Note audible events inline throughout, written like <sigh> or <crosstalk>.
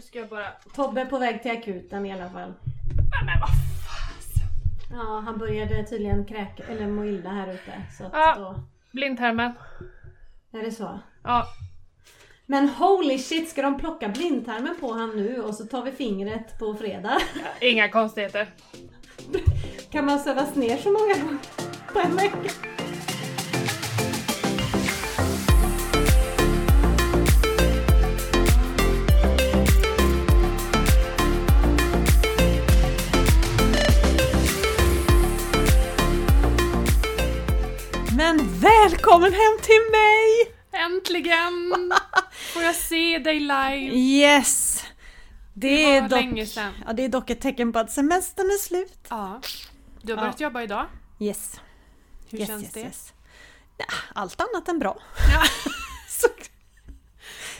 Nu ska jag bara... Tobbe är på väg till akuten i alla fall. Men vad fasen. Ja, han började tydligen kräka, eller må illa här ute. Så att Ja. då... Blindtarmen. Är det så? Ja. Men holy shit, ska de plocka blindtarmen på han nu och så tar vi fingret på fredag? Inga konstigheter. Kan man sövas ner så många gånger på en vecka? Välkommen hem till mig! Äntligen! <laughs> Får jag se dig live? Yes! Det, Det är dock, länge sedan. Ja, det är dock ett tecken på att semestern är slut. Ja. Du har börjat jobba idag. Yes. Hur yes, känns yes, det? Yes. Ja, allt annat än bra. Ja. <laughs> Så,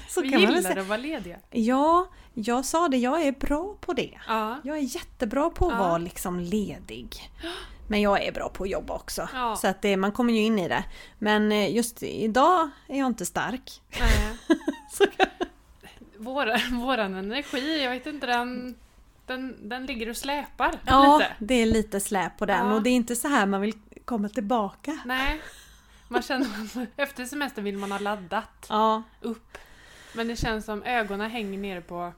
så Vi kan man gillar säga. att vara lediga. Ja, jag sa det, jag är bra på det. Ja. Jag är jättebra på att Ja. vara liksom ledig. <gasps> Men jag är bra på att jobba också. Ja. Så att det, man kommer ju in i det. Men eh, just idag är jag inte stark. <laughs> Vår, våran energi, jag vet inte, den, den, den ligger och släpar ja, lite. det är lite släp på den Ja. och det är inte så här man vill komma tillbaka. Nej. Man känner efter semestern vill man ha laddat <laughs> Ja, upp. Men det känns som ögonen hänger nere på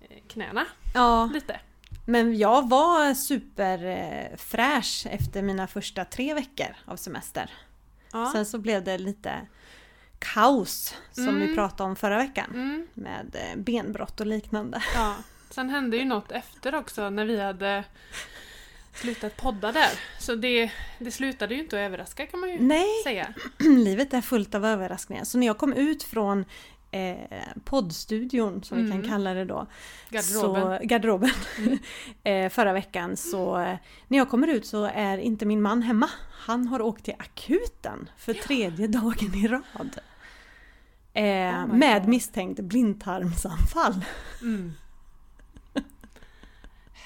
eh, knäna ja. lite. Men jag var superfräsch efter mina första tre veckor av semester. Ja. Sen så blev det lite kaos som Mm. vi pratade om förra veckan. Mm, Med eh, benbrott och liknande. ja. Sen hände ju något efter också när vi hade slutat podda där. Så det, det slutade ju inte att överraska kan man ju Nej, säga. <clears throat> livet är fullt av överraskningar. Så när jag kom ut från eh, poddstudion, som vi Mm. kan kalla det då, Garderoben. Så, garderoben. Mm. <laughs> eh, förra veckan så eh, när jag kommer ut så är inte min man hemma. Han har åkt till akuten för tredje dagen i rad. Eh, Oh med God. misstänkt blindtarmsanfall. Mm.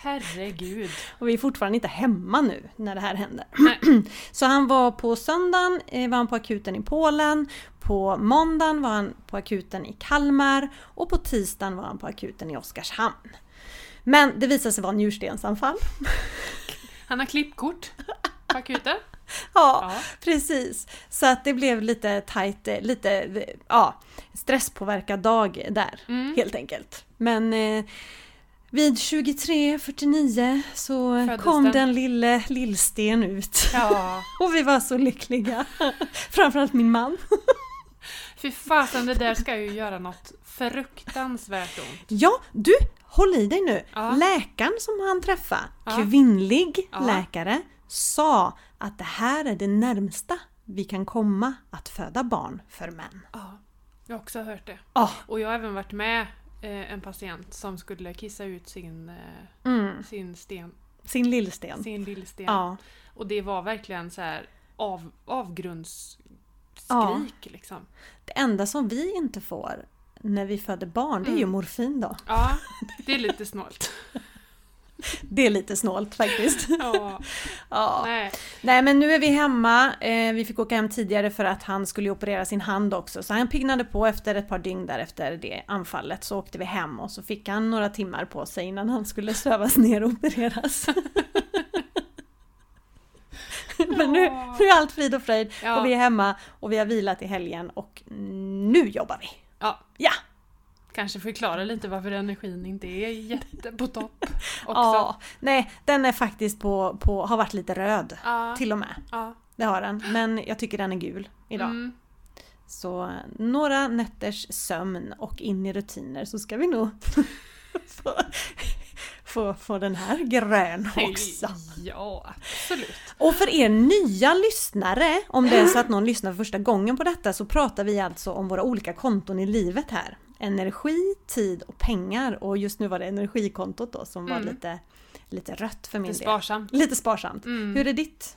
Herregud. Och vi är fortfarande inte hemma nu när det här händer. <clears throat> Så han var på söndagen eh, var han på akuten i Polen. På måndagen var han på akuten i Kalmar. Och på tisdagen var han på akuten i Oskarshamn. Men det visade sig vara njurstensanfall. <laughs> Han har klippkort på akuten. Ja, Ja. precis. Så att det blev lite tajt, eh, lite eh, ja, stresspåverkad dag där Mm. helt enkelt. Men eh, vid 23.49 så Föddes kom den. den lille Lillsten ut. Ja. <laughs> Och vi var så lyckliga. <laughs> Framförallt min man. <laughs> Fy fasen, det där ska ju göra något fruktansvärt ont. Ja, du, håll i dig nu. Ja. Läkaren som han träffade, Ja. kvinnlig Ja. läkare, sa att det här är det närmsta vi kan komma att föda barn för män. Ja, jag har också hört det. Ah, Och jag har även varit med en patient som skulle kissa ut sin, eh, mm, sin sten, sin lillsten. sin lillsten. Ja, Och det var verkligen så här av, avgrundsskrik Ja. liksom. det enda som vi inte får när vi föder barn, det är ju Mm. morfin då. Ja, <laughs> det är lite snålt. <laughs> Det är lite snålt faktiskt. <laughs> Ja, <laughs> Ja. nej. Nej men nu är vi hemma. Eh, vi fick åka hem tidigare för att han skulle operera sin hand också. Så han piggnade på efter ett par dygn där efter det anfallet. Så åkte vi hem och så fick han några timmar på sig innan han skulle sövas ner och opereras. men nu, nu är allt frid och fröjd Ja. och vi är hemma och vi har vilat i helgen och nu jobbar vi. Ja, Ja! Kanske förklara lite varför energin inte är jätte på topp <laughs> också. ja. Nej, den är faktiskt på, på, har varit lite röd Ja, till och med. ja. Det har den. Men jag tycker den är gul idag. Mm. Så några nätters sömn och in i rutiner så ska vi nog <laughs> få, få, få den här grön också. Ja, absolut. Och för er nya lyssnare, om det är så att någon lyssnar för första gången på detta så pratar vi alltså om våra olika konton i livet här. Energi, tid och pengar och just nu var det energikontot då som var Mm. lite, lite rött för min Lite del. sparsamt. Lite sparsamt. Mm. Hur är ditt?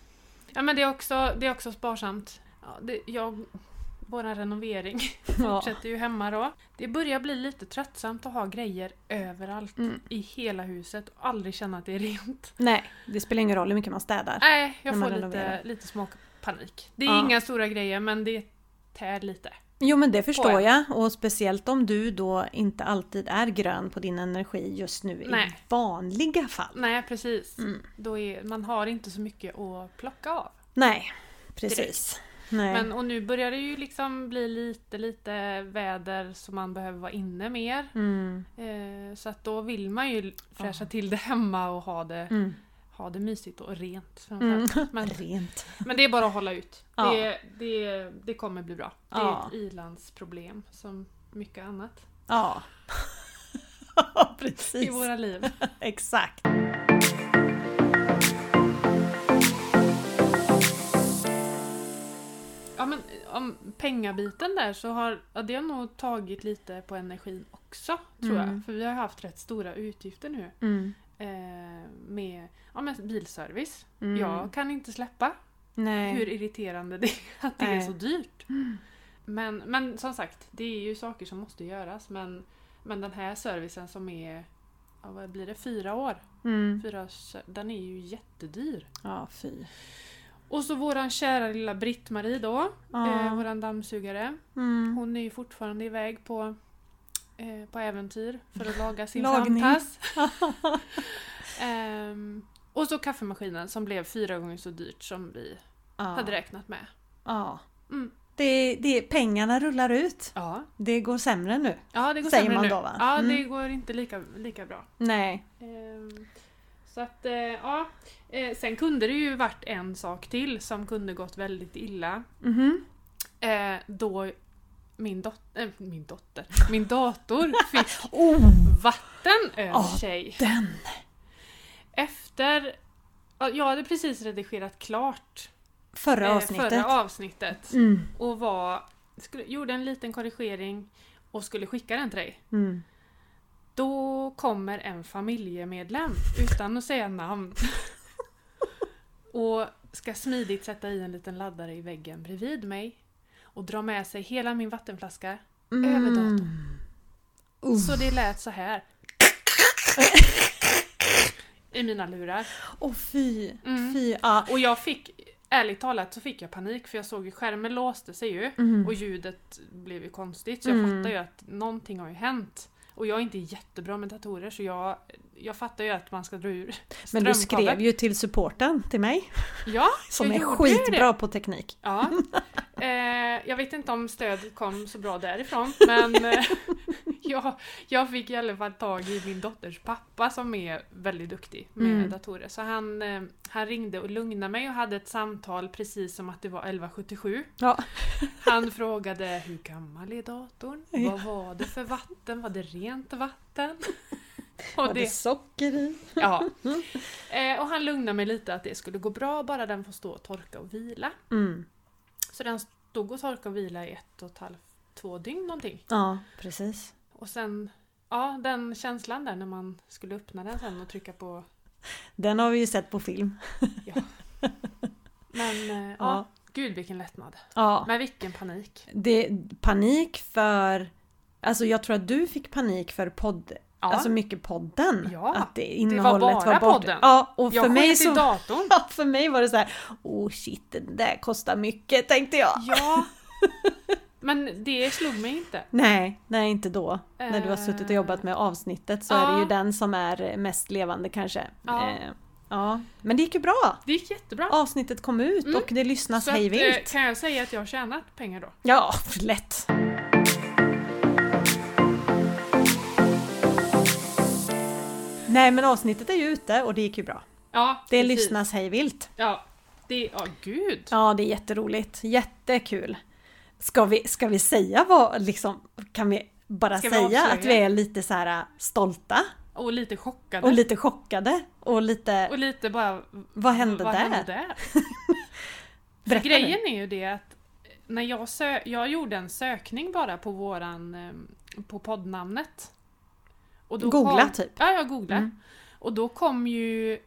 Ja men det är också, det är också sparsamt. Ja, det, jag, våran renovering <laughs> fortsätter ju hemma då. Det börjar bli lite tröttsamt att ha grejer överallt Mm. i hela huset och aldrig känna att det är rent. Nej, det spelar ingen roll hur mycket man städar. Nej, jag får renoverar. lite, lite små panik. Det är Ja. inga stora grejer men det tär lite. Jo men det förstår jag och speciellt om du då inte alltid är grön på din energi just nu Nej. i vanliga fall. Nej, precis. Mm. Då är, man har inte så mycket att plocka av. Nej, precis. Nej. Men, och nu börjar det ju liksom bli lite, lite väder som man behöver vara inne mer. Mm. Eh, så att då vill man ju fräscha till det hemma och ha det, Mm. Ha det mysigt och rent. Mm. Men, Rent. men det är bara att hålla ut. Ja. Det, det, det kommer bli bra. Det är Ja. ett ilandsproblem som mycket annat Ja. <laughs> i precis. våra liv. <laughs> Exakt. Ja men om pengabiten där så har ja, det har nog tagit lite på energin också tror Mm. jag. För vi har haft rätt stora utgifter nu. Mm. Eh, med ja, men bilservice. Mm. Jag kan inte släppa Nej. hur irriterande det är att det är Nej. så dyrt. Men, men som sagt, det är ju saker som måste göras. Men, men den här servicen som är, ja, vad blir det, fyra år? Mm. Fyra, den är ju jättedyr. Ja, fy. Och så våran kära lilla Britt-Marie då, Ja. eh, våran dammsugare. Mm. Hon är ju fortfarande iväg på, eh, på äventyr för att laga sin Lagning. framtass. <laughs> Ehm, och så kaffemaskinen som blev fyra gånger så dyrt som vi Ja. hade räknat med. Ja. Mm. Det, det, pengarna rullar ut. Ja, Det går sämre nu. ja det går Säger sämre man nu. då, va? Ja, Mm. det går inte lika, lika bra. Nej. Ehm, så att, eh, ja. Eh, sen kunde det ju varit en sak till som kunde gått väldigt illa. Mhm. Eh, då min, dot- äh, min dotter, min dator <laughs> fick Oh, vatten över Ja, sig. den! Efter... ja, Jag hade precis redigerat klart Förra eh, avsnittet. förra avsnittet Mm. och var, skulle, gjorde en liten korrigering och skulle skicka den till dig. Mm. Då kommer en familjemedlem utan att säga namn <laughs> och ska smidigt sätta i en liten laddare i väggen bredvid mig och dra med sig hela min vattenflaska Mm. över datorn. Uff. Så det lät så här. I mina lurar. Åh fy. Mm. Fy. Ja. Och jag fick, ärligt talat så fick jag panik för jag såg ju skärmen låste sig ju Mm. och ljudet blev ju konstigt så jag Mm. fattar ju att någonting har ju hänt. Och jag är inte jättebra med datorer så jag, jag fattar ju att man ska dra ur Men du skrev ju till supporten till mig. Ja, Som är skitbra det. på teknik. Ja. <laughs> Eh, jag vet inte om stöd kom så bra därifrån men eh, <laughs> jag, jag fick i alla fall tag i min dotters pappa som är väldigt duktig med Mm. datorer. Så han, eh, han ringde och lugnade mig och hade ett samtal precis som att det var 1177. Ja. Han frågade hur gammal är datorn? Ja. Vad var det för vatten? Var det rent vatten? <laughs> Och Var det det, socker i? ja. <laughs> Eh, och han lugnade mig lite att det skulle gå bra bara den får stå och torka och vila. Mm. Så den stod och torkade och vila i ett och ett halvt, två dygn någonting. Ja, precis. Och sen, ja den känslan där när man skulle öppna den sen och trycka på Den har vi ju sett på film. Men eh, ja. Ja. gud vilken lättnad. Ja. Men vilken panik. Det, panik för... Alltså jag tror att du fick panik för podd... Ja, Alltså mycket podden. Ja, Att det innehållet bara var bort. podden. Ja, och jag för mig sket i så... datorn. <laughs> Ja, för mig var det så här, oh shit, det där kostar mycket tänkte jag. Ja. <laughs> Men det slog mig inte. Nej, nej inte då. När du har Eh. suttit och jobbat med avsnittet så är det Ja. ju den som är mest levande kanske. Ja. Eh, ja. Men det gick ju bra. Det gick jättebra. Avsnittet kom ut Mm. och det lyssnas Så att, eh, hejvilt. kan jag säga att jag har tjänat pengar då? Ja, <laughs> lätt. Nej men avsnittet är ju ute och det gick ju bra. Ja, Det precis. lyssnas hejvilt. Ja, det, ja gud. Ja, det är jätteroligt. Jättekul. Ska vi, ska vi säga vad, liksom, kan vi bara Ska vi säga avslöja? att vi är lite så här äh, stolta Och lite chockade. och lite chockade och lite, Och lite bara... vad hände vad där? Hände där? <laughs> För grejen är ju det att när jag, sö- jag gjorde en sökning bara på våran ehm, på poddnamnet. Och då Googla kom, typ. Ja, jag googlade. Mm. Och då kom ju...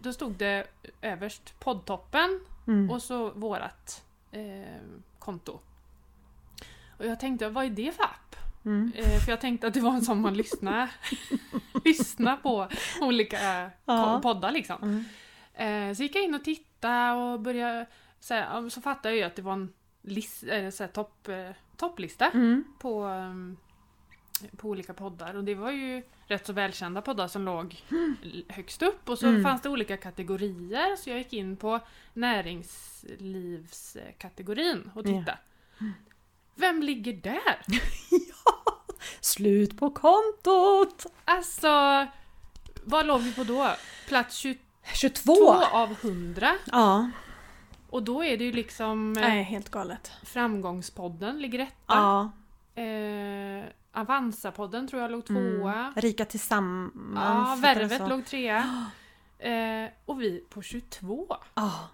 Då stod det överst poddtoppen Mm. och så vårat eh, konto. Och jag tänkte, vad är det för app? Mm. Eh, för jag tänkte att det var en sån man lyssnar, <laughs> lyssnar på olika eh, Ja. poddar liksom. Mm. Eh, så gick jag in och tittade och började... Så, här, så fattade jag ju att det var en list, eh, så här, topp, eh, topplista Mm. på, um, på olika poddar och det var ju rätt så välkända poddar som låg l- högst upp och så Mm. fanns det olika kategorier så jag gick in på näringslivskategorin och Ja. tittade. Vem ligger där? <laughs> Slut på kontot! Alltså, vad låg vi på då? Plats 22 22! av 100 Ja, och då är det ju liksom eh, nej helt galet. Framgångspodden ligger etta. Ja. Eh, Avanza-podden tror jag låg Mm. tvåa. Rika tillsammans. Ja, Värvet låg trea. <gasps> Eh, och vi på 22. Ja.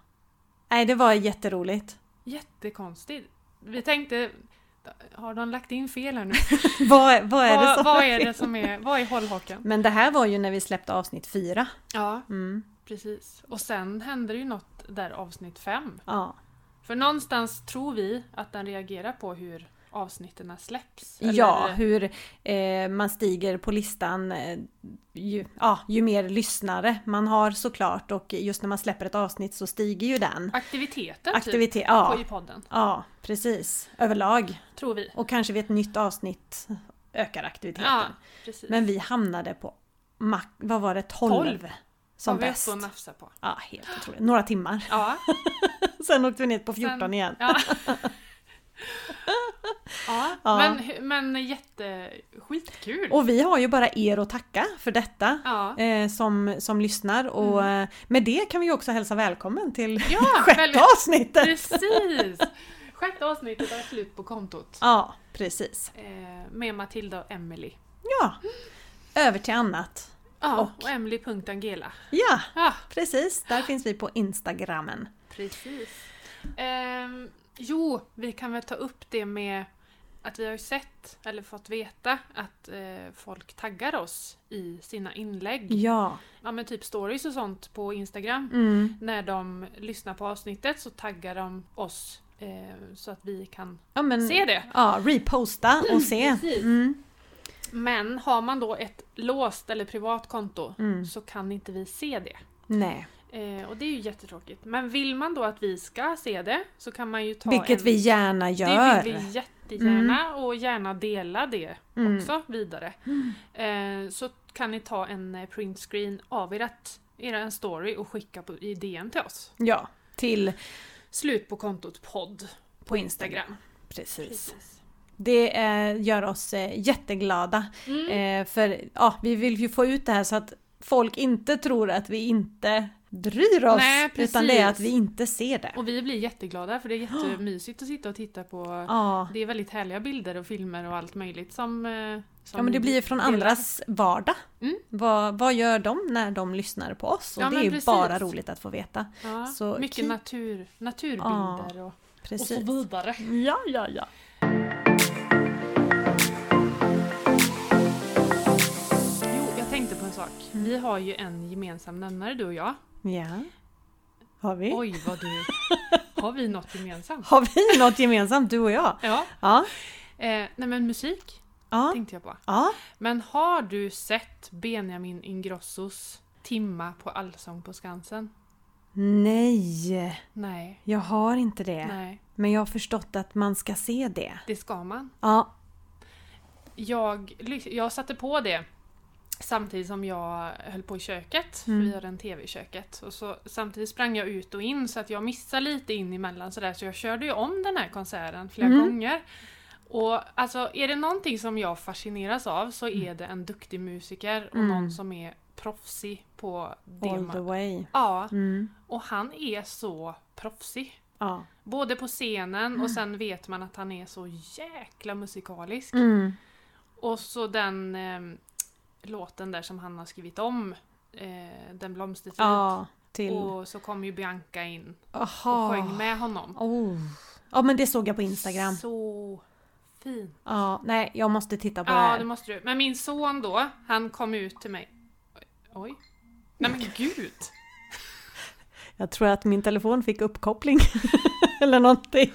Nej, det var jätteroligt. Jättekonstigt. Vi tänkte, har de lagt in fel här nu? <laughs> vad, vad är det som vad är det som är, vad är hållhaken? Men det här var ju när vi släppte avsnitt fyra. Ja, Mm. precis. Och sen hände det ju något där avsnitt fem. Ja. För någonstans tror vi att den reagerar på hur avsnitten släpps. ja, Eller- hur eh, man stiger på listan eh, ju, ja, ju mer lyssnare man har såklart och just när man släpper ett avsnitt så stiger ju den. Aktiviteten Aktivitet, typ, ja. på, i podden. Ja, precis. Överlag. Tror vi. Och kanske vid ett nytt avsnitt ökar aktiviteten. Ja, precis. Men vi hamnade på, vad var det, 12? 12 Som Var vi bäst. och nafsa på. Ja, helt otroligt. Några timmar. Ja. <laughs> Sen åkte vi ner på 14 Sen- igen. Ja. <laughs> <laughs> ja, Ja. Men, men jätteskitkul. Och vi har ju bara er att tacka för detta. ja. Eh, som, som lyssnar och eh, med det kan vi också hälsa välkommen till Mm. Ja, <laughs> sjätte väldigt- avsnittet! Precis! <laughs> Sjätte avsnittet är slut på kontot. Ja, precis. Eh, med Matilda och Emily. Ja, över till annat. Ja, Och- och, Emily.angela. Ja, Ja, precis. Där finns vi på Instagrammen. precis. Ehm, jo, vi kan väl ta upp det med att vi har ju sett, eller fått veta, att eh, folk taggar oss i sina inlägg. Ja. Ja men typ stories och sånt på Instagram. Mm. När de lyssnar på avsnittet så taggar de oss eh, så att vi kan ja men, se det. Ja, reposta och se. precis. Mm. Men har man då ett låst eller privat konto Mm. så kan inte vi se det. Nej. Eh, och det är ju jättetråkigt. Men vill man då att vi ska se det så kan man ju ta Vilket en... vi gärna gör. Det vill vi jättegärna och gärna dela det Mm. också vidare. Eh, så kan ni ta en eh, printscreen av ert, er story och skicka på, i DM till oss. Ja, till Slut på kontot podd på Instagram. Instagram. Precis. Precis. Det eh, gör oss eh, jätteglada. Mm. Eh, för ja, vi vill ju få ut det här så att folk inte tror att vi inte bryr oss. Nej, utan det är att vi inte ser det. Och vi blir jätteglada för det är jättemysigt att sitta och titta på. Ja. Det är väldigt härliga bilder och filmer och allt möjligt som... eh, som ja men det blir ju från delar. andras vardag. Mm. Vad, vad gör de när de lyssnar på oss? Och Ja, det är ju precis. bara roligt att få veta. Ja, Så mycket keep- natur, naturbilder och, och Precis. så vidare. Ja, ja, ja. Jo, jag tänkte på en sak. Mm. Vi har ju en gemensam nämnare du och jag. Ja. Har vi? Oj vad du... Har vi något gemensamt? Har vi något gemensamt, du och jag? Ja. Ja. Eh, nej men musik Ja. tänkte jag på. Ja. Men har du sett Benjamin Ingrossos Timma på Allsång på Skansen? Nej, Nej. jag har inte det. Nej. Men jag har förstått att man ska se det. Det ska man. Ja. Jag, jag satte på det samtidigt som jag höll på i köket. Mm. vi hade en TV i köket. Och så, samtidigt sprang jag ut och in så att jag missade lite in emellan sådär. Så jag körde ju om den här konserten flera Mm. gånger. Och alltså är det någonting som jag fascineras av så är det en duktig musiker och Mm. någon som är proffsig på det All the way. Ja, Mm. och han är så proffsig. Ja. Både på scenen och sen vet man att han är så jäkla musikalisk. Mm. Och så den eh, låten där som han har skrivit om, eh, Den blomstertid. Ja. Till... Och så kom ju Bianca in och Aha. sjöng med honom. Oh. Ja men det såg jag på Instagram. Så fin. Ja, nej jag måste titta på det Ja, här. det måste du. Men min son då, han kom ut till mig. Oj. Nej men gud! <laughs> Jag tror att min telefon fick uppkoppling. <laughs> Eller någonting.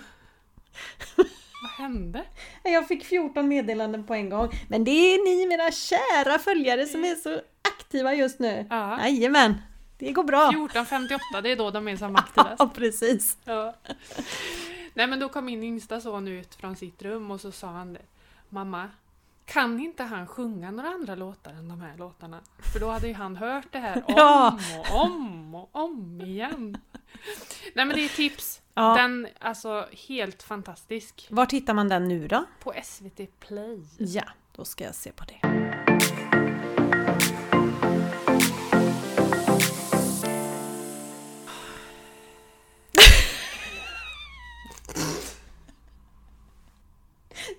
Hände? Jag fick 14 meddelanden på en gång. Men det är ni mina kära följare som är så aktiva just nu. Ja. Jajamän, det går bra. 14.58, det är då de är som aktivast. <laughs> Ja, precis. Ja. Nej men då kom min yngsta son ut från sitt rum och så sa han det. Mamma, kan inte han sjunga några andra låtar än de här låtarna? För då hade ju han hört det här <laughs> om och om och om igen. Nej men det är tips. Ja. Den, alltså helt fantastisk. Var hittar man den nu då? På SVT Play. Ja, då ska jag se på det. <laughs>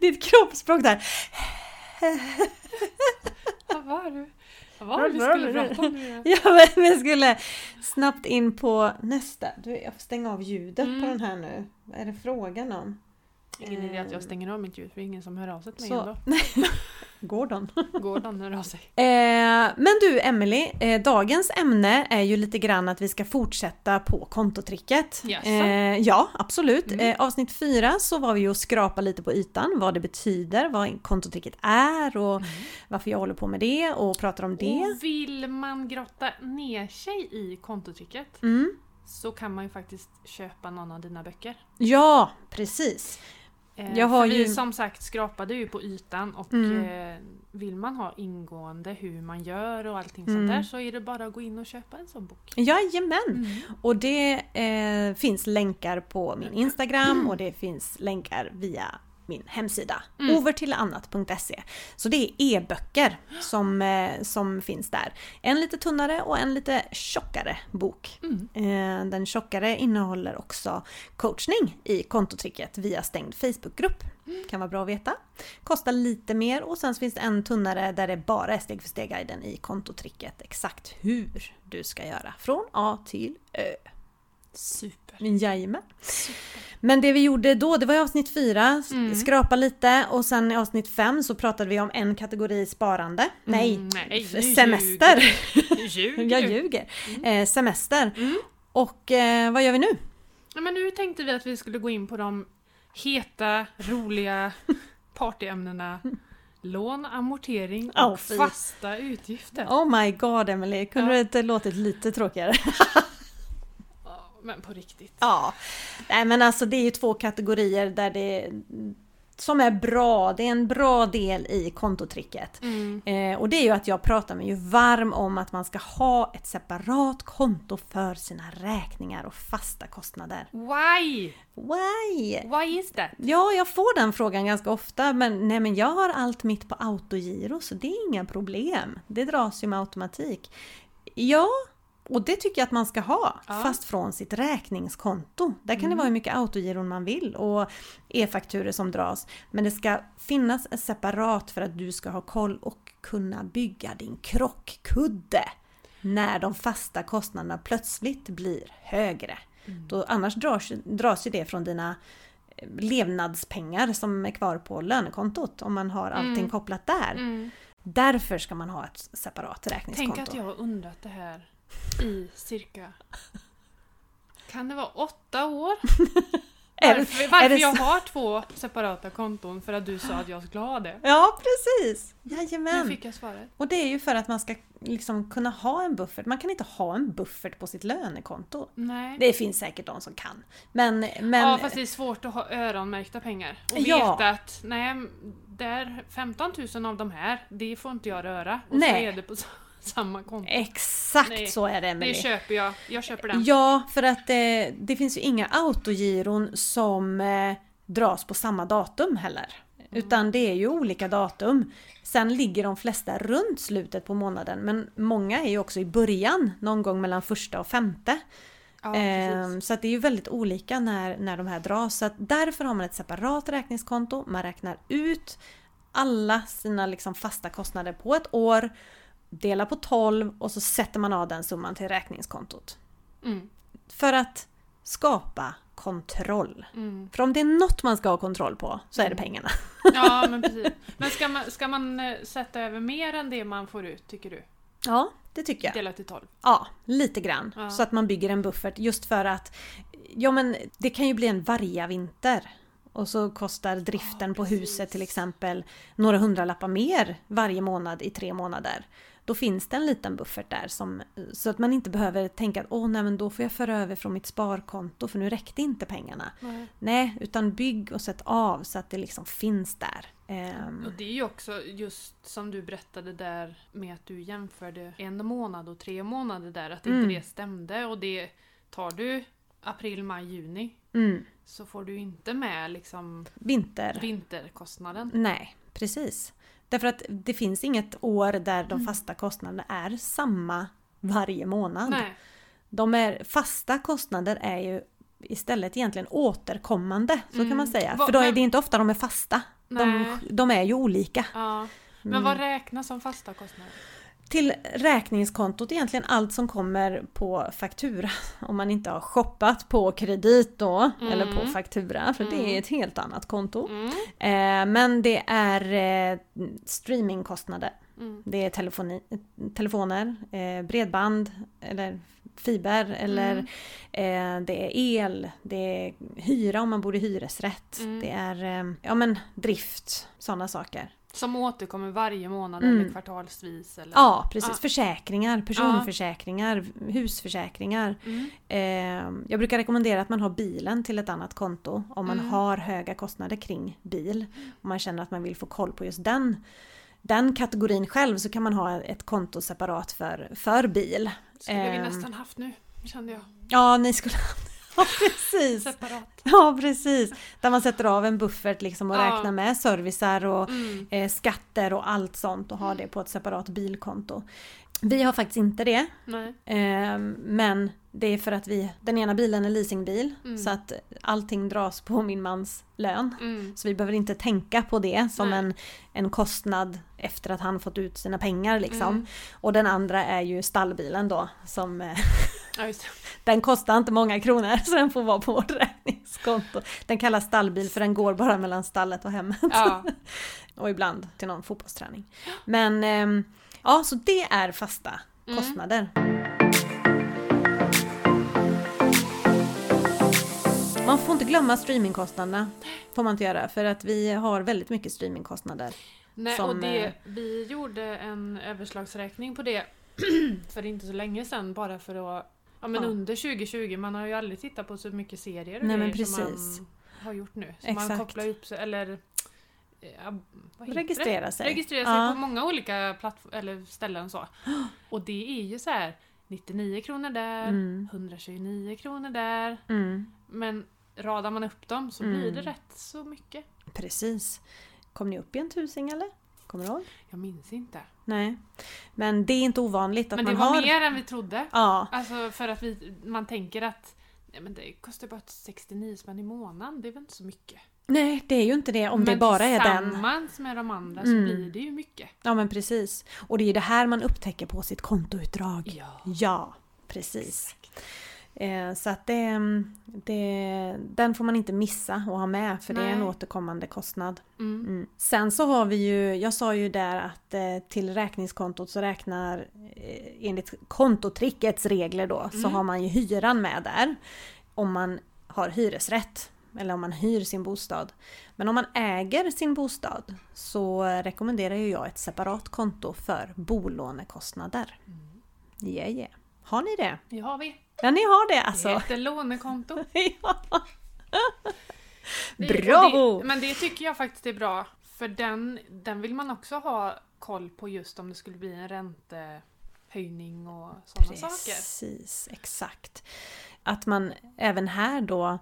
Ditt kroppsspråk där. Vad var det? Vad var det vi skulle prata om nu? <laughs> Ja, men vi skulle snabbt in på nästa. Du, jag får stänga av ljudet Mm. på den här nu. Vad är det frågan om? Ingen idé att jag stänger av mitt ljud för det är ingen som hör av sig till mig Så. ändå. <laughs> Gordon. <laughs> Gordon hör av sig. Eh, men du Emily, eh, dagens ämne är ju lite grann att vi ska fortsätta på kontotricket. Eh, ja, absolut. Mm. Eh, avsnitt fyra så var vi ju och skrapa lite på ytan, vad det betyder, vad kontotricket är och Mm. varför jag håller på med det och pratar om det. Och vill man grotta ner sig i kontotricket Mm. så kan man ju faktiskt köpa någon av dina böcker. Ja, precis. Eh, Jag har för ju- vi som sagt skrapade ju på ytan och Mm. eh, vill man ha ingående hur man gör och allting Mm. sånt där så är det bara att gå in och köpa en sån bok. Jajamän! Mm. Och det eh, finns länkar på min Instagram och <clears throat> det finns länkar via min hemsida Mm. overtillannat.se. Så det är e-böcker som, eh, som finns där. En lite tunnare och en lite tjockare bok. Mm. Eh, den tjockare innehåller också coachning i kontotricket via stängd Facebookgrupp. Kan vara bra att veta. Kostar lite mer och sen finns det en tunnare där det bara är steg för steg-guiden i kontotricket. Exakt hur du ska göra från A till Ö. Super. Jajamän. Super. Men det vi gjorde då, det var i avsnitt fyra, Mm. skrapa lite och sen i avsnitt fem så pratade vi om en kategori sparande. Nej, Mm, nej, semester. Nu ljuger Jag ljuger. Eh, semester. Mm. Och eh, vad gör vi nu? Ja, men nu tänkte vi att vi skulle gå in på de heta, roliga <laughs> partyämnena lån, amortering och fy. fasta utgifter. Oh my god Emily, kunde Ja. det inte låtit lite tråkigare? <laughs> Men på riktigt. Ja. Nej men alltså det är ju två kategorier där det som är bra, det är en bra del i kontotricket. Mm. Eh, och det är ju att jag pratar mig ju varm om att man ska ha ett separat konto för sina räkningar och fasta kostnader. Why? Why? Why is that? Ja, jag får den frågan ganska ofta men nej men jag har allt mitt på autogiro så det är inga problem. Det dras ju med automatik. Ja, och det tycker jag att man ska ha, Ja. fast från sitt räkningskonto. Där kan det Mm. vara hur mycket autogiron man vill och e-fakturer som dras. Men det ska finnas ett separat för att du ska ha koll och kunna bygga din krockkudde. När de fasta kostnaderna plötsligt blir högre. Mm. Då, annars dras, dras ju det från dina eh, levnadspengar som är kvar på lönekontot om man har allting Mm. kopplat där. Mm. Därför ska man ha ett separat räkningskonto. Tänk att jag har undrat det här i cirka... Kan det vara åtta år? <laughs> Varför, varför jag har två separata konton för att du sa att jag skulle ha det. Ja, precis! Nu Jajamän! fick jag svaret. Och det är ju för att man ska liksom kunna ha en buffert. Man kan inte ha en buffert på sitt lönekonto. Nej. Det finns säkert de som kan. Men, men ja fast det är svårt att ha öronmärkta pengar. Och Ja. veta att nej, där 15 000 av de här, det får inte jag röra. Och Nej. så är det på <laughs> samma konto. exakt Nej, så är det Det Emelie. köper jag. Jag köper den. Ja, för att eh, det finns ju inga autogiron som eh, dras på samma datum heller. Utan det är ju olika datum. Sen ligger de flesta runt slutet på månaden men många är ju också i början, någon gång mellan första och femte. Ja, precis. så det är ju väldigt olika när, när de här dras. Så därför har man ett separat räkningskonto. Man räknar ut alla sina liksom fasta kostnader på ett år. Delar på 12 och så sätter man av den summan till räkningskontot. Mm, För att skapa kontroll. mm. För om det är något man ska ha kontroll på så är det Mm. pengarna. Ja <laughs> men precis. Men ska man, ska man eh, sätta över mer än det man får ut tycker du? Ja, det tycker jag. Dela till 12? Ja, lite grann. Ja. Så att man bygger en buffert just för att ja men det kan ju bli en vargavinter. och så kostar driften Ja, på huset till exempel några hundralappar mer varje månad i tre månader. Då finns det en liten buffert där som, så att man inte behöver tänka att åh nej men då får jag föra över från mitt sparkonto för nu räckte inte pengarna. Nej. Nej, utan bygg och sätt av så att det liksom finns där. Ehm, Och det är ju också just som du berättade där med att du jämförde en månad och tre månader där, att Mm. inte det stämde. Och det tar du april, maj, juni mm, så får du inte med liksom vinter. vinterkostnaden. Nej, precis. Därför att det finns inget år där de fasta kostnaderna är samma varje månad. Nej. De är, fasta kostnader är ju istället egentligen återkommande, så kan Mm. man säga. Va- För då är det inte ofta de är fasta. De, de är ju olika. Ja. Men Mm. vad räknas som fasta kostnader? Till räkningskontot egentligen allt som kommer på faktura. <laughs> Om man inte har shoppat på kredit då, Mm. eller på faktura, för det Mm. är ett helt annat konto. Mm. Eh, men det är eh, streamingkostnader. Mm. Det är telefoni, telefoner, eh, bredband eller fiber eller Mm. eh, det är el, det är hyra om man bor i hyresrätt. Mm. Det är eh, ja, men drift, sådana saker. Som återkommer varje månad Mm. eller kvartalsvis? Eller? Ja, precis. Ja. Försäkringar, personförsäkringar, husförsäkringar. Mm. Eh, jag brukar rekommendera att man har bilen till ett annat konto om man Mm. har höga kostnader kring bil. Om man känner att man vill få koll på just den, den kategorin själv så kan man ha ett konto separat för, för bil. skulle vi Ehm. nästan haft nu, kände jag. Ja, ni skulle <laughs> Ja, precis! Separat. Ja, precis! Där man sätter av en buffert liksom och Ja. räknar med servicer och Mm. eh, skatter och allt sånt och har det på ett separat bilkonto. Vi har faktiskt inte det. Eh, men det är för att vi, den ena bilen är leasingbil Mm. så att allting dras på min mans lön. Mm. Så vi behöver inte tänka på det som Nej. en, en kostnad efter att han fått ut sina pengar liksom. Mm. Och den andra är ju stallbilen då som eh, <laughs> Ja, den kostar inte många kronor så den får vara på vårt räkningskonto. Den kallas stallbil för den går bara mellan stallet och hemmet. Ja. <laughs> Och ibland till någon fotbollsträning. Men ehm, ja, så det är fasta Mm. kostnader. Man får inte glömma streamingkostnaderna. Får man inte göra för att vi har väldigt mycket streamingkostnader. Nej, Som, och det, eh, vi gjorde en överslagsräkning på det <clears throat> för inte så länge sedan bara för att Ja men Ja. under 2020, man har ju aldrig tittat på så mycket serier och Nej, men grejer som precis. man har gjort nu. Så man Exakt. kopplar upp sig, eller eh, ja, vad heter Registrera det? sig. Registrera sig Ja. på många olika eller ställen så. Och det är ju så här 99 kronor där, Mm. 129 kronor där. Mm, Men radar man upp dem så blir det Mm. rätt så mycket. precis. Kom ni upp i en tusing eller? Kommer du ihåg? Jag minns inte. Nej. Men det är inte ovanligt att Men det man var har... mer än vi trodde. Ja, Alltså för att vi, man tänker att nej, men det kostar bara 69 spänn i månaden, det är väl inte så mycket. Nej det är ju inte det om det men bara är den. tillsammans med de andra Mm. så blir det ju mycket. Ja men precis. Och det är ju det här man upptäcker på sitt kontoutdrag. Ja. Ja, precis. Eh, så att det, det, den får man inte missa att ha med för det är en Nej. återkommande kostnad. Mm. Mm. Sen så har vi ju, jag sa ju där att eh, till räkningskontot så räknar eh, enligt kontotrickets regler då så Mm. har man ju hyran med där. Om man har hyresrätt eller om man hyr sin bostad. Men om man äger sin bostad så rekommenderar jag ett separat konto för bolånekostnader. Mm. Yeah, yeah. Har ni det? Det har vi. Ja, ni har det Det alltså? heter lånekonto. <laughs> ja. Det- Bravo! Det, men det tycker jag faktiskt är bra. För den, den vill man också ha koll på just om det skulle bli en räntehöjning och sådana saker. Precis, exakt. Att man även här då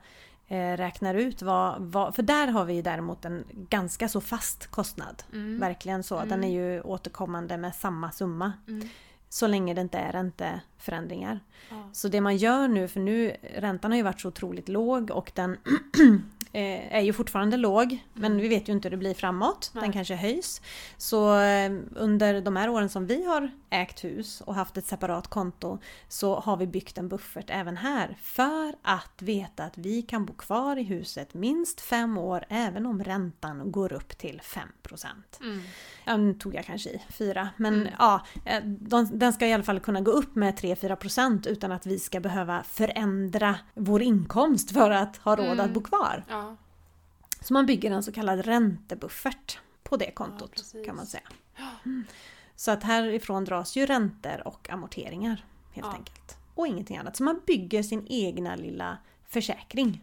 räknar ut vad, vad... För där har vi ju däremot en ganska så fast kostnad. Mm. Verkligen så. Den Mm. är ju återkommande med samma summa. Mm. Så länge det inte är ränteförändringar. Ja. Så det man gör nu, för nu räntan har ju varit så otroligt låg och den <clears throat> eh, är ju fortfarande låg. Men vi vet ju inte hur det blir framåt. Den Nej. kanske höjs. Så eh, under de här åren som vi har ägt hus och haft ett separat konto så har vi byggt en buffert även här. För att veta att vi kan bo kvar i huset minst fem år även om räntan går upp till 5%. Mm. Ja, nu tog jag kanske i fyra. Men Mm. ja, eh, de, den ska i alla fall kunna gå upp med 3-4% utan att vi ska behöva förändra vår inkomst för att ha råd Mm. att bo kvar. Ja. Så man bygger en så kallad räntebuffert på det kontot precis. kan man säga. Mm. Så att härifrån dras ju räntor och amorteringar helt Ja. enkelt. Och ingenting annat. Så man bygger sin egna lilla försäkring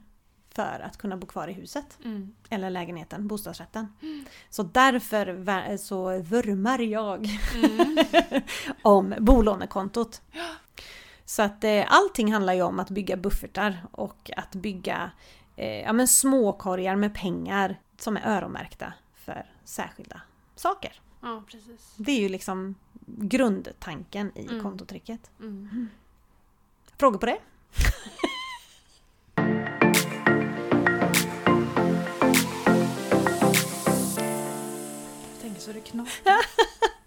för att kunna bo kvar i huset. Mm. Eller lägenheten, bostadsrätten. Så därför så vurmar jag Mm. <laughs> om bolånekontot. Så att eh, allting handlar ju om att bygga buffertar och att bygga eh, ja, men småkorgar med pengar som är öronmärkta för särskilda saker. Ja, precis. Det är ju liksom grundtanken i Mm. kontotricket. Mm. Frågor på det? Jag tänker så det knakar. <laughs>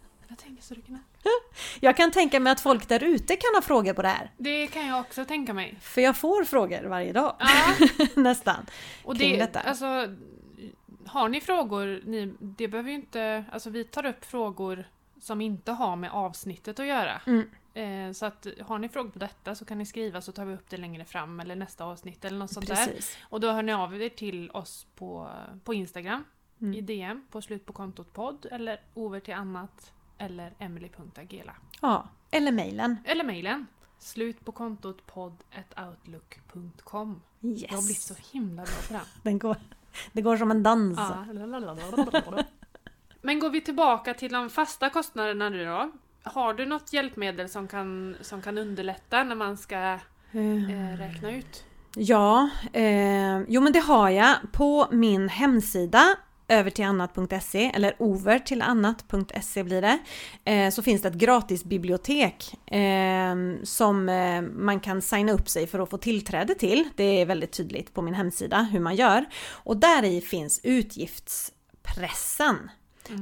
Jag tänker knakar. <laughs> Jag kan tänka mig att folk där ute kan ha frågor på det här. Det kan jag också tänka mig. För jag får frågor varje dag. Ja, <laughs> Nästan. och Kring det, detta. alltså, har ni frågor, ni, det behöver ju inte, alltså vi tar upp frågor som inte har med avsnittet att göra. Mm. Eh, så att har ni frågor på detta så kan ni skriva så tar vi upp det längre fram eller nästa avsnitt eller något sånt där. Precis. Och då hör ni av er till oss på, på Instagram Mm. i DM på slut på kontot podd eller over till annat eller emily.agela. Ja. Eller mejlen. Eller mejlen slut på kontot podd outlook.com. Yes. Jag har blivit så himla bra på den. <laughs> Den går, det går som en dans. Ja. Men går vi tillbaka till de fasta kostnaderna nu då? Har du något hjälpmedel som kan, som kan underlätta när man ska eh, räkna ut? Ja, eh, jo men det har jag. På min hemsida över till annat.se eller over till annat.se blir det. Eh, så finns det ett gratis bibliotek eh, som eh, man kan signa upp sig för att få tillträde till. Det är väldigt tydligt på min hemsida hur man gör. Och där i finns utgiftspressen.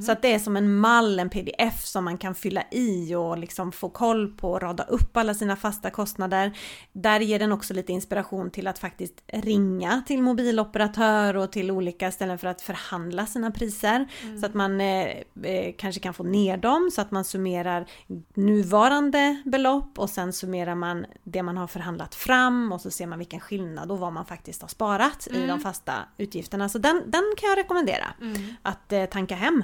Så att det är som en mall, en pdf som man kan fylla i och liksom få koll på och rada upp alla sina fasta kostnader. Där ger den också lite inspiration till att faktiskt ringa till mobiloperatör och till olika ställen för att förhandla sina priser. Så att man eh, eh, kanske kan få ner dem så att man summerar nuvarande belopp och sen summerar man det man har förhandlat fram och så ser man vilken skillnad och vad man faktiskt har sparat i de fasta utgifterna. Så den, den kan jag rekommendera Mm. att eh, tanka hem.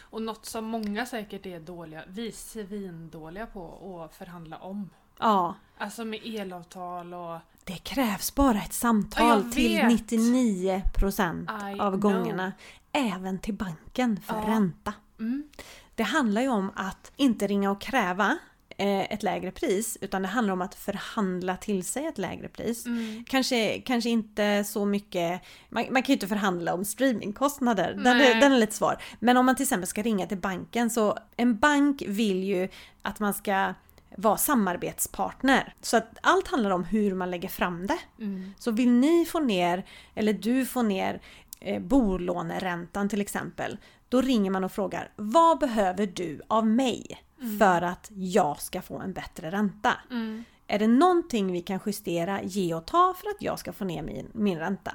Och något som många säkert är dåliga, vi är svindåliga på att förhandla om. Ja, Alltså med elavtal och... det krävs bara ett Ja, samtal jag till vet. 99% I av know. gångerna. Även till banken för Ja. ränta. Mm. Det handlar ju om att inte ringa och kräva ett lägre pris utan det handlar om att förhandla till sig ett lägre pris. Mm. Kanske, kanske inte så mycket, man, man kan ju inte förhandla om streamingkostnader, den är, den är lite svår. Men om man till exempel ska ringa till banken så en bank vill ju att man ska vara samarbetspartner. Så att allt handlar om hur man lägger fram det. Mm. Så vill ni få ner, eller du får ner eh, bolåneräntan till exempel. Då ringer man och frågar vad behöver du av mig för att jag ska få en bättre ränta? Mm. Är det någonting vi kan justera, ge och ta för att jag ska få ner min, min ränta?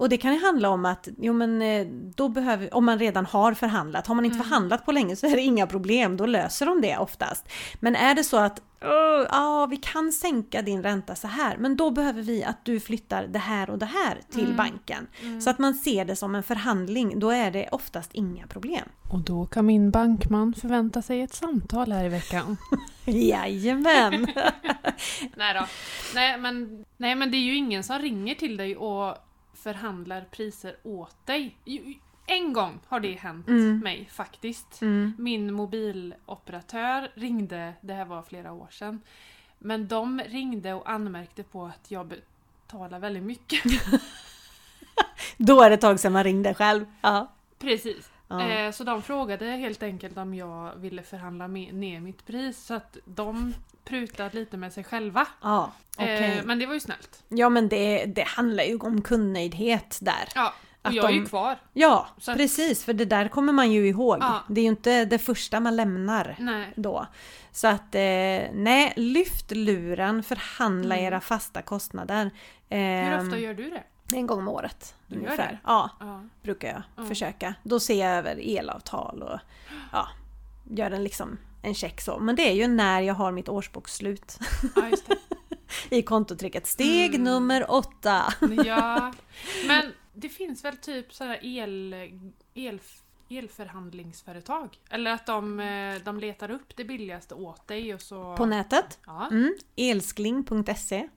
Och det kan ju handla om att, jo men eh, då behöver, om man redan har förhandlat, har man inte förhandlat på länge så är det inga problem, då löser de det oftast. Men är det så att, "Åh, ja vi kan sänka din ränta så här, men då behöver vi att du flyttar det här och det här till banken. Så att man ser det som en förhandling, då är det oftast inga problem. Och då kan min bankman förvänta sig ett samtal här i veckan. <laughs> Jajamän! <laughs> nej då. Nej men, nej men det är ju ingen som ringer till dig och förhandlar priser åt dig. En gång har det hänt Mm. mig faktiskt. Mm. Min mobiloperatör ringde, det här var flera år sedan, men de ringde och anmärkte på att jag betalar väldigt mycket. <laughs> Då är det ett tag sedan man ringde själv. Ja. Precis. Ja. Eh, så de frågade helt enkelt om jag ville förhandla med, ner mitt pris så att de prutade lite med sig själva. Ja. Eh, men det var ju snällt. Ja men det, det handlar ju om kundnöjdhet där. Ja, och Att jag är ju kvar. Ja, att- precis, för det där kommer man ju ihåg. Ja. Det är ju inte det första man lämnar Nej. då. Så att eh, nej, lyft luren, förhandla Mm. era fasta kostnader. Hur Ehm, ofta gör du det? En gång om året Du ungefär. Ja, Ja. brukar jag Ja. försöka. Då ser jag över elavtal och ja, gör en liksom en check så. Men det är ju när jag har mitt årsbokslut ja, <laughs> i kontotricket. Steg Mm. nummer åtta. Ja. <laughs> Men det finns väl typ sådana el, el, elförhandlingsföretag? Eller att de, eh, de letar upp det billigaste åt dig och så... På nätet? Ja, Mm. Elskling.se.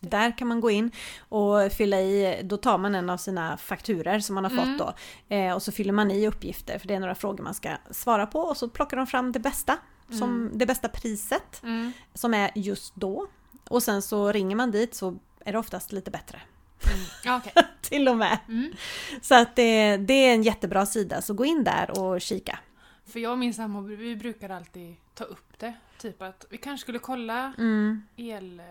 Där kan man gå in och fylla i, då tar man en av sina fakturer som man har Mm. fått då. Eh, och så fyller man i uppgifter, för det är några frågor man ska svara på. Och så plockar de fram det bästa, som det bästa priset, Mm. som är just då. Och sen så ringer man dit så är det oftast lite bättre. Mm. Okej. <laughs> Till och med. Mm. Så att det, det är en jättebra sida, så gå in där och kika. För jag och min sambo, vi brukar alltid ta upp det. Typ att vi kanske skulle kolla Mm. el...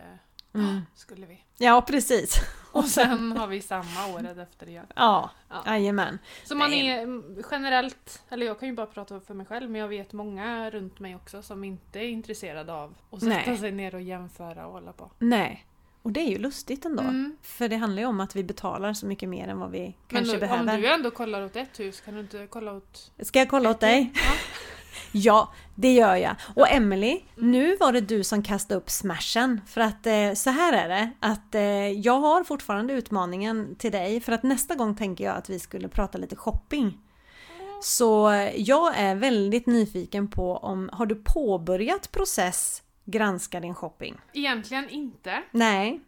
Mm. Skulle vi. Ja, precis. <laughs> Och sen <laughs> har vi samma året efter igen. Ja, Ja. jajamän. Så man är mm, generellt, eller jag kan ju bara prata för mig själv, men jag vet många runt mig också som inte är intresserade av att sätta Nej. sig ner och jämföra och hålla på. Nej. Och det är ju lustigt ändå. Mm. För det handlar ju om att vi betalar så mycket mer än vad vi Men kanske nu, behöver. om du ändå kollar åt ett hus, kan du inte kolla åt... Ska jag kolla åt dig? Ja. <laughs> Ja, det gör jag. Och Emily, nu var det du som kastade upp smashen. För att eh, så här är det, att eh, jag har fortfarande utmaningen till dig. För att nästa gång tänker jag att vi skulle prata lite shopping. Så eh, jag är väldigt nyfiken på om, har du påbörjat process granska din shopping? Egentligen inte, Nej.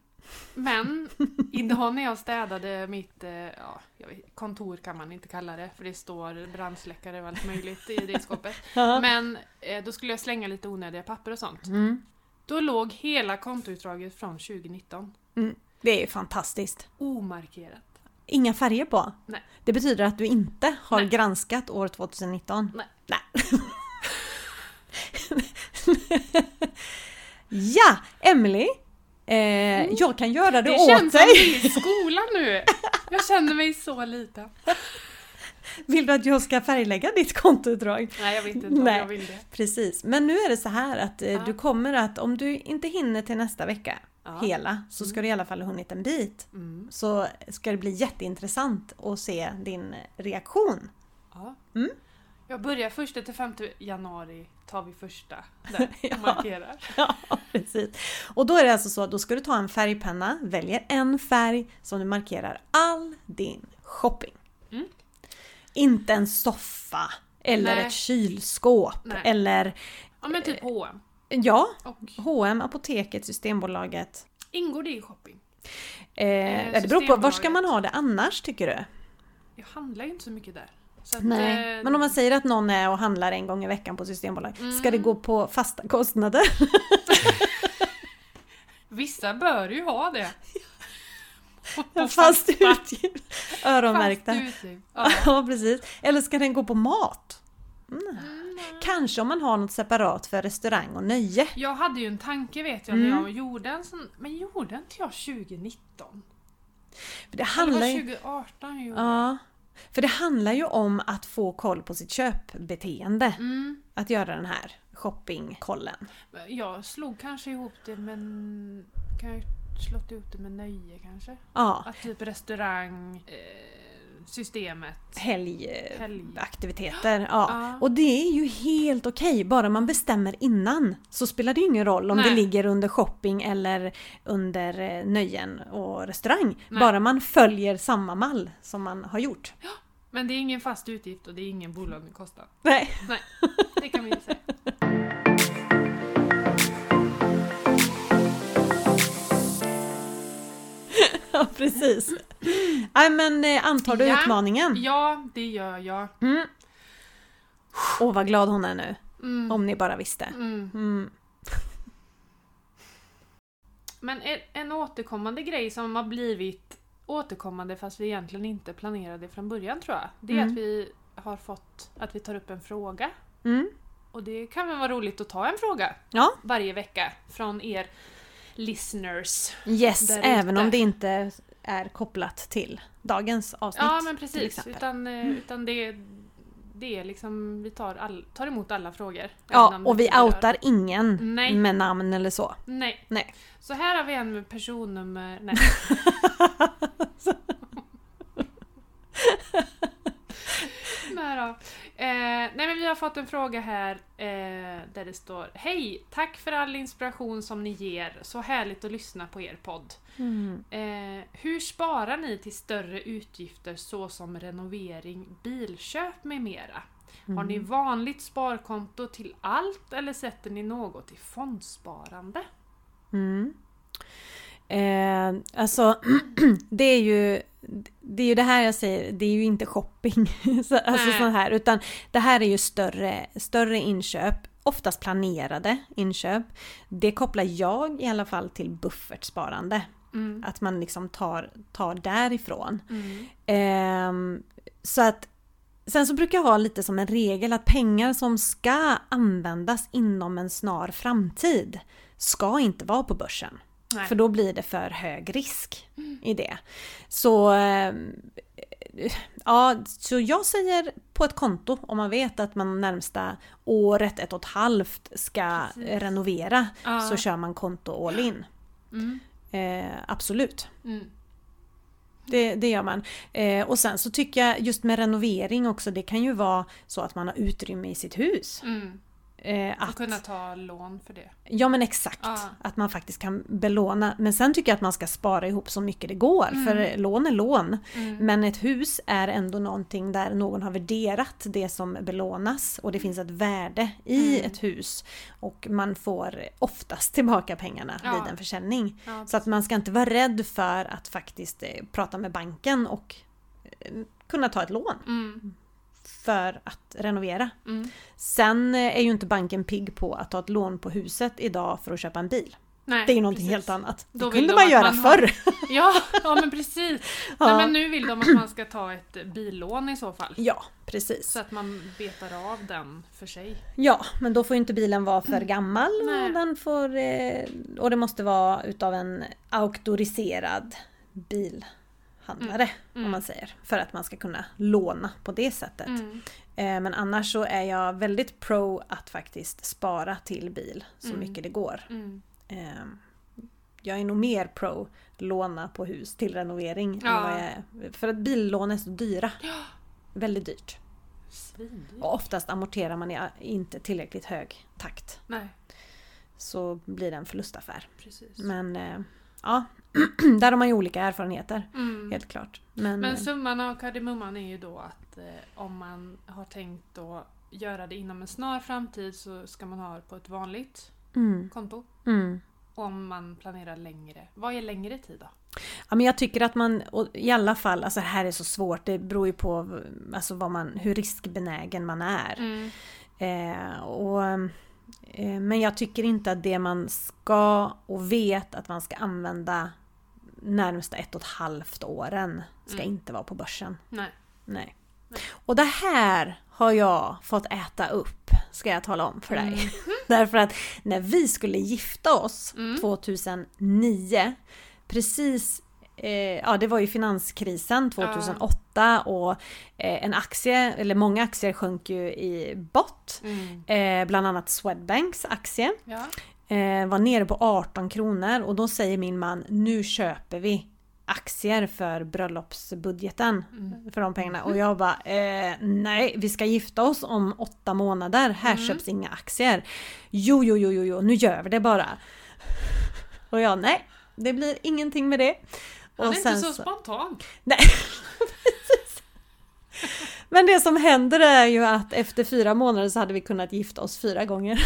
Men <laughs> idag när jag städade mitt eh, ja, vet, kontor kan man inte kalla det, för det står brandsläckare och allt möjligt i det skåpet. <laughs> Men eh, då skulle jag slänga lite onödiga papper och sånt. Mm. Då låg hela kontoutdraget från 2019 Det är fantastiskt. omarkerat. Inga färger på? Nej. Det betyder att du inte har Nej. granskat år 2019? Nej. Nej. <laughs> ja, Emily. Eh, Jag kan göra det, Det åt känns som dig. vi är i skolan nu! Jag känner mig så liten. <laughs> Vill du att jag ska färglägga ditt kontoutdrag? Nej, jag vet inte om Nej. jag vill det. Precis, men nu är det så här att eh, Ja. du kommer att, om du inte hinner till nästa vecka Ja. hela, så ska du i alla fall ha hunnit en bit. Mm. Så ska det bli jätteintressant att se din reaktion. Ja. Mm. Jag börjar första till 5 januari, tar vi första <laughs> där Ja. och markerar. <laughs> Ja, precis. Och då är det alltså så, då ska du ta en färgpenna, väljer en färg som du markerar all din shopping. Mm. Inte en soffa, eller Nej. ett kylskåp, Nej. eller Ja men typ H&M. ja, Och H&M, Apoteket, Systembolaget. ingår det i shopping? Eh, Eh, det beror på, var ska man ha det annars tycker du? Jag handlar ju inte så mycket där. Att, Nej. eh, Men om man säger att någon är och handlar en gång i veckan på Systembolaget, ska det Mm. gå på fasta kostnader? <laughs> Vissa bör ju ha det. På- Fast utgift, öronmärkta. Fast utgift. Ja. <laughs> Ja, precis. Eller ska den gå på mat? Mm. Mm. Kanske om man har något separat för restaurang och nöje. Jag hade ju en tanke vet jag Mm. när jag gjorde en sån, men gjorde inte jag 2019? För det handlar ju, 2018 jag gjorde? ja, för det handlar ju om att få koll på sitt köpbeteende. Mm. Att göra den här shoppingkollen. Jag slog kanske ihop det men kan jag slått ihop det med nöje kanske? Ja, Att typ restaurang, eh, systemet, helg. helgaktiviteter. Ja. Ja. Och det är ju helt okej, bara man bestämmer innan. Så spelar det ju ingen roll om det Nej. ligger under shopping eller under eh, nöjen och restaurang. Nej. Bara man följer samma mall som man har gjort. Men det är ingen fast utgift och det är ingen bolånekostnad. Nej. Nej, <laughs> det kan vi ju säga. <laughs> Ja, precis. Nej men eh, antar du Ja. utmaningen? Ja, det gör jag. Mm. Åh vad glad hon är nu. Mm. Om ni bara visste. Mm. Mm. Men en, en återkommande grej som har blivit återkommande fast vi egentligen inte planerade från början tror jag. Det är Mm. att vi har fått att vi tar upp en fråga. Mm. Och det kan väl vara roligt att ta en fråga Ja, varje vecka från er listeners. yes. Även om det inte är kopplat till dagens avsnitt. Ja men precis. Utan, eh, utan det, det är liksom, vi tar, all, tar emot alla frågor. Ja, och vi outar ingen Nej. med namn eller så. Nej. Nej. Så här har vi en med personnummer... Nej. <laughs> <laughs> Nej då. Eh, nej men vi har fått en fråga här eh, där det står Hej! Tack för all inspiration som ni ger. Så härligt att lyssna på er podd. Mm. Eh, hur sparar ni till större utgifter såsom renovering, bilköp med mera? Har ni vanligt sparkonto till allt eller sätter ni något i fondsparande? Mm. Eh, alltså, <clears throat> det är ju det är ju det här jag säger, det är ju inte shopping. <laughs> Så, alltså sånt här, utan det här är ju större, större inköp, oftast planerade inköp. Det kopplar jag i alla fall till buffertsparande. Mm. Att man liksom tar, tar därifrån. Mm. Ehm, så att Sen så brukar jag ha lite som en regel att pengar som ska användas inom en snar framtid ska inte vara på börsen. Nej. För då blir det för hög risk i det. Så, ehm, ja, så jag säger på ett konto om man vet att man närmsta året, ett och ett halvt ska Precis. renovera Ja. så kör man konto all in. Mm. Eh, absolut. Mm. Det, det gör man. Eh, och sen så tycker jag just med renovering också, det kan ju vara så att man har utrymme i sitt hus. Mm. Eh, Att att, kunna ta lån för det. ja men exakt, Ja. att man faktiskt kan belåna. Men sen tycker jag att man ska spara ihop så mycket det går, Mm. för lån är lån. Mm. Men ett hus är ändå någonting där någon har värderat det som belånas och det finns ett värde i Mm. ett hus. Och man får oftast tillbaka pengarna Ja. vid en försäljning. Ja, Så att man ska inte vara rädd för att faktiskt eh, prata med banken och eh, kunna ta ett lån Mm. För att renovera. Mm. Sen eh, är ju inte banken pigg på att ta ett lån på huset idag för att köpa en bil. Nej, Det är ju någonting precis. helt annat. Då Det kunde de man göra man har- förr. <laughs> Ja, ja men precis. Ja. Nej, men nu vill de att man ska ta ett billån i så fall. Ja, precis. Så att man betar av den för sig. Ja, men då får ju inte bilen vara för gammal Nej. och, den får, eh, och det måste vara utav en auktoriserad bilhandlare Mm. om man säger. För att man ska kunna låna på det sättet. Mm. Eh, Men annars så är jag väldigt pro att faktiskt spara till bil så Mm. mycket det går. Mm. Eh, Jag är nog mer pro låna på hus till renovering. Ja. För att billån är så dyra. Väldigt dyrt. Svindyrt. Och oftast amorterar man i inte tillräckligt hög takt. Nej, Så blir det en förlustaffär. precis. Men eh, ja, <clears throat> där har man ju olika erfarenheter. Mm. Helt klart. Men, Men eh, summan av kardemumman är ju då att eh, om man har tänkt att göra det inom en snar framtid så ska man ha det på ett vanligt mm, konto. mm. Om man planerar längre. Vad är längre tid då? Ja, men jag tycker att man i alla fall, alltså det här är så svårt, det beror ju på alltså vad man, hur riskbenägen man är. Mm. Eh, och, eh, men jag tycker inte att det man ska och vet att man ska använda närmsta ett och ett halvt åren ska Mm. inte vara på börsen. Nej. Nej. Nej. Och det här har jag fått äta upp, ska jag tala om för dig. Mm. <laughs> Därför att när vi skulle gifta oss Mm. 2009, precis eh, Ja det var ju finanskrisen 2008 och eh, en aktie, eller många aktier sjönk ju i bott. Mm. Eh, bland annat Swedbanks aktie Ja. Eh, var nere på 18 kronor och då säger min man nu köper vi aktier för bröllopsbudgeten Mm. för de pengarna och jag bara eh, nej vi ska gifta oss om åtta månader, här Mm. köps inga aktier. Jo, jo, jo, jo, jo, nu gör vi det bara. Och jag nej, det blir ingenting med det. Han är Och inte sen så så- spontan. Nej. <laughs> Men det som händer är ju att efter fyra månader så hade vi kunnat gifta oss fyra gånger.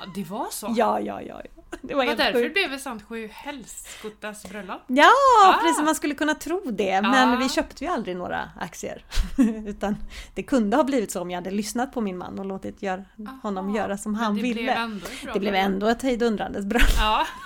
Ja, det var så? Ja, ja, ja. ja. Det var Var helt därför det sjukt. blev ett sånt sju helskottas bröllop? Ja, Ah. precis. Man skulle kunna tro det. Men Ja. vi köpte ju aldrig några aktier. <laughs> Utan det kunde ha blivit så om jag hade lyssnat på min man och låtit gör, honom göra som han det ville. Blev det blev ändå ett hejdundrandes bröllop. Ja. <laughs>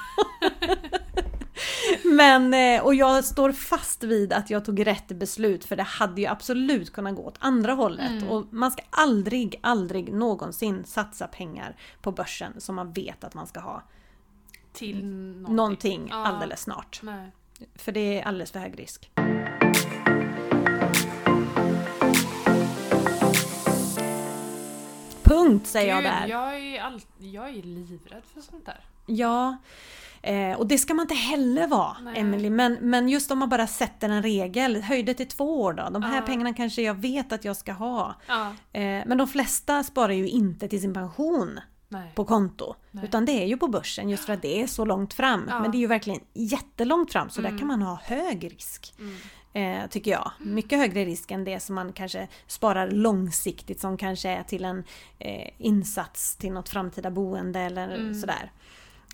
<laughs> <laughs> Men, eh, och jag står fast vid att jag tog rätt beslut för det hade ju absolut kunnat gå åt andra hållet. Mm. Och man ska aldrig, aldrig någonsin satsa pengar på börsen som man vet att man ska ha Till någonting. någonting Ja. alldeles snart. Nej. För det är alldeles för hög risk. Punkt säger jag Gud, där. Jag är, all... jag är livrädd för sånt där. Ja, eh, och det ska man inte heller vara, Nej. Emily. Men, men just om man bara sätter en regel, höj det till två år då. De här Ja. pengarna kanske jag vet att jag ska ha. Ja, Eh, men de flesta sparar ju inte till sin pension nej. på konto. Nej. Utan det är ju på börsen just för att det är så långt fram. Ja. Men det är ju verkligen jättelångt fram så där Mm. kan man ha hög risk. Mm. Eh, tycker jag. Mycket högre risk än det som man kanske sparar långsiktigt som kanske är till en eh, insats till något framtida boende eller Mm. sådär.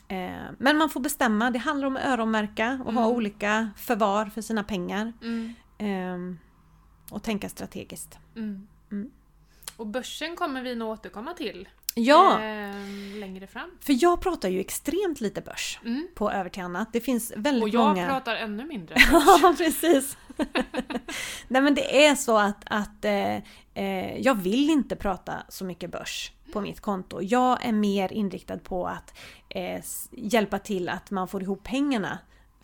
Eh, men man får bestämma, det handlar om att öronmärka och ha Mm. olika förvar för sina pengar. Mm. Eh, och tänka strategiskt. Mm. Mm. Och börsen kommer vi nog återkomma till Ja, eh, längre fram. för jag pratar ju extremt lite börs Mm. på Över till annat. Det finns väldigt Och jag många... pratar ännu mindre. <laughs> Ja, precis. <laughs> Nej men det är så att, att eh, eh, jag vill inte prata så mycket börs på mitt konto. Jag är mer inriktad på att eh, hjälpa till att man får ihop pengarna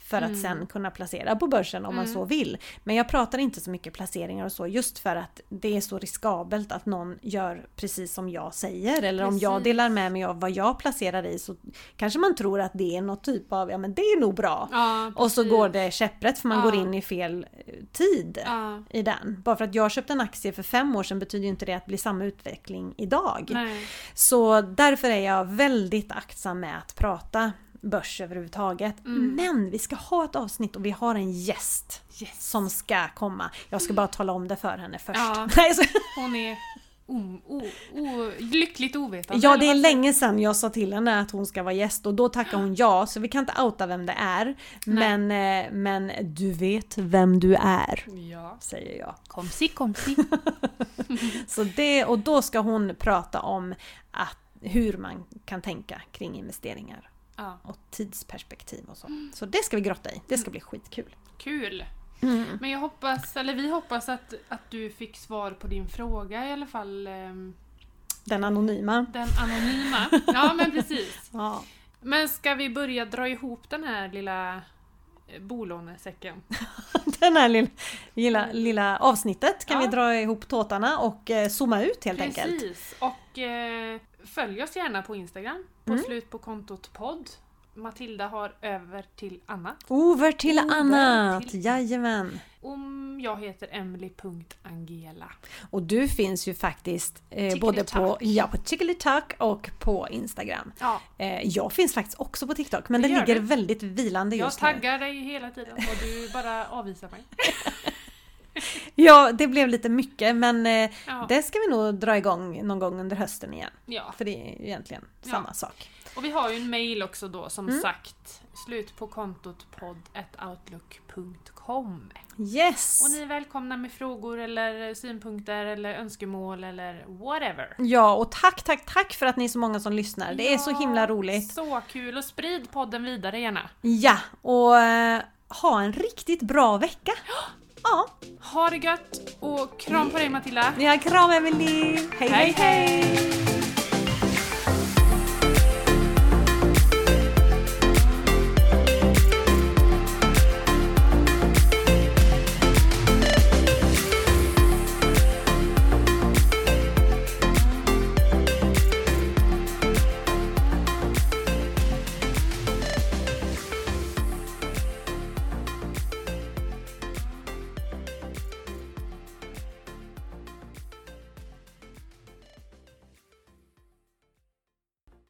för att Mm. sen kunna placera på börsen om man Mm. så vill. Men jag pratar inte så mycket placeringar och så just för att det är så riskabelt att någon gör precis som jag säger. Eller om jag Precis. delar med mig av vad jag placerar i så kanske man tror att det är något typ av, ja men det är nog bra. Ja, Och så precis. går det käpprätt för man Ja. går in i fel eh, tid Ja, i den. Bara för att jag köpte en aktie för fem år sedan betyder ju inte det att det blir samma utveckling idag. nej. Så därför är jag väldigt aktsam med att prata börs överhuvudtaget. Mm. Men vi ska ha ett avsnitt och vi har en gäst Yes. som ska komma. Jag ska bara tala om det för henne först. Ja. <laughs> Hon är o, o, o, lyckligt ovetande. ja, det är vad länge sedan jag sa till henne att hon ska vara gäst och då tackar hon ja, så vi kan inte outa vem det är. Men, eh, men du vet vem du är, Ja. säger jag. Komsi, komsi. <laughs> Så det, och då ska hon prata om att, hur man kan tänka kring investeringar Ja, och tidsperspektiv och så. Så det ska vi grotta i. Det ska bli skitkul. kul. Mm. Men jag hoppas, eller vi hoppas att, att du fick svar på din fråga i alla fall. ehm, Den anonyma. Den anonyma. <laughs> Ja men precis. Ja. Men ska vi börja dra ihop den här lilla eh, bolånesäcken? <laughs> Den här lilla, lilla, lilla avsnittet kan Ja. vi dra ihop tåtarna och eh, zooma ut helt enkelt. Precis. Och eh, följ oss gärna på Instagram. På Mm. slut på kontot podd. Matilda har över till Anna. Over till Over annat! till- Jajamän! Om jag heter emily.angela. Och du finns ju faktiskt eh, både på, ja, på Chickadee-tack och på Instagram. Ja, Eh, jag finns faktiskt också på TikTok men Det den ligger du. väldigt vilande jag just nu. taggar dig hela tiden och du bara avvisar mig. <laughs> Ja, det blev lite mycket men eh, Ja, det ska vi nog dra igång någon gång under hösten igen. ja. För det är egentligen Ja. samma sak. Och vi har ju en mail också då som Mm. sagt slut på kontot podd.outlook.com Yes! Och ni är välkomna med frågor eller synpunkter eller önskemål eller whatever. Ja, och tack, tack, tack för att ni är så många som lyssnar. Det är så Ja, himla roligt. Så kul och sprid podden vidare gärna. Ja, och eh, ha en riktigt bra vecka. <gasps> Ja, Ha det gött och kram på dig Matilda. ja kram Emelie! hej! hej! hej.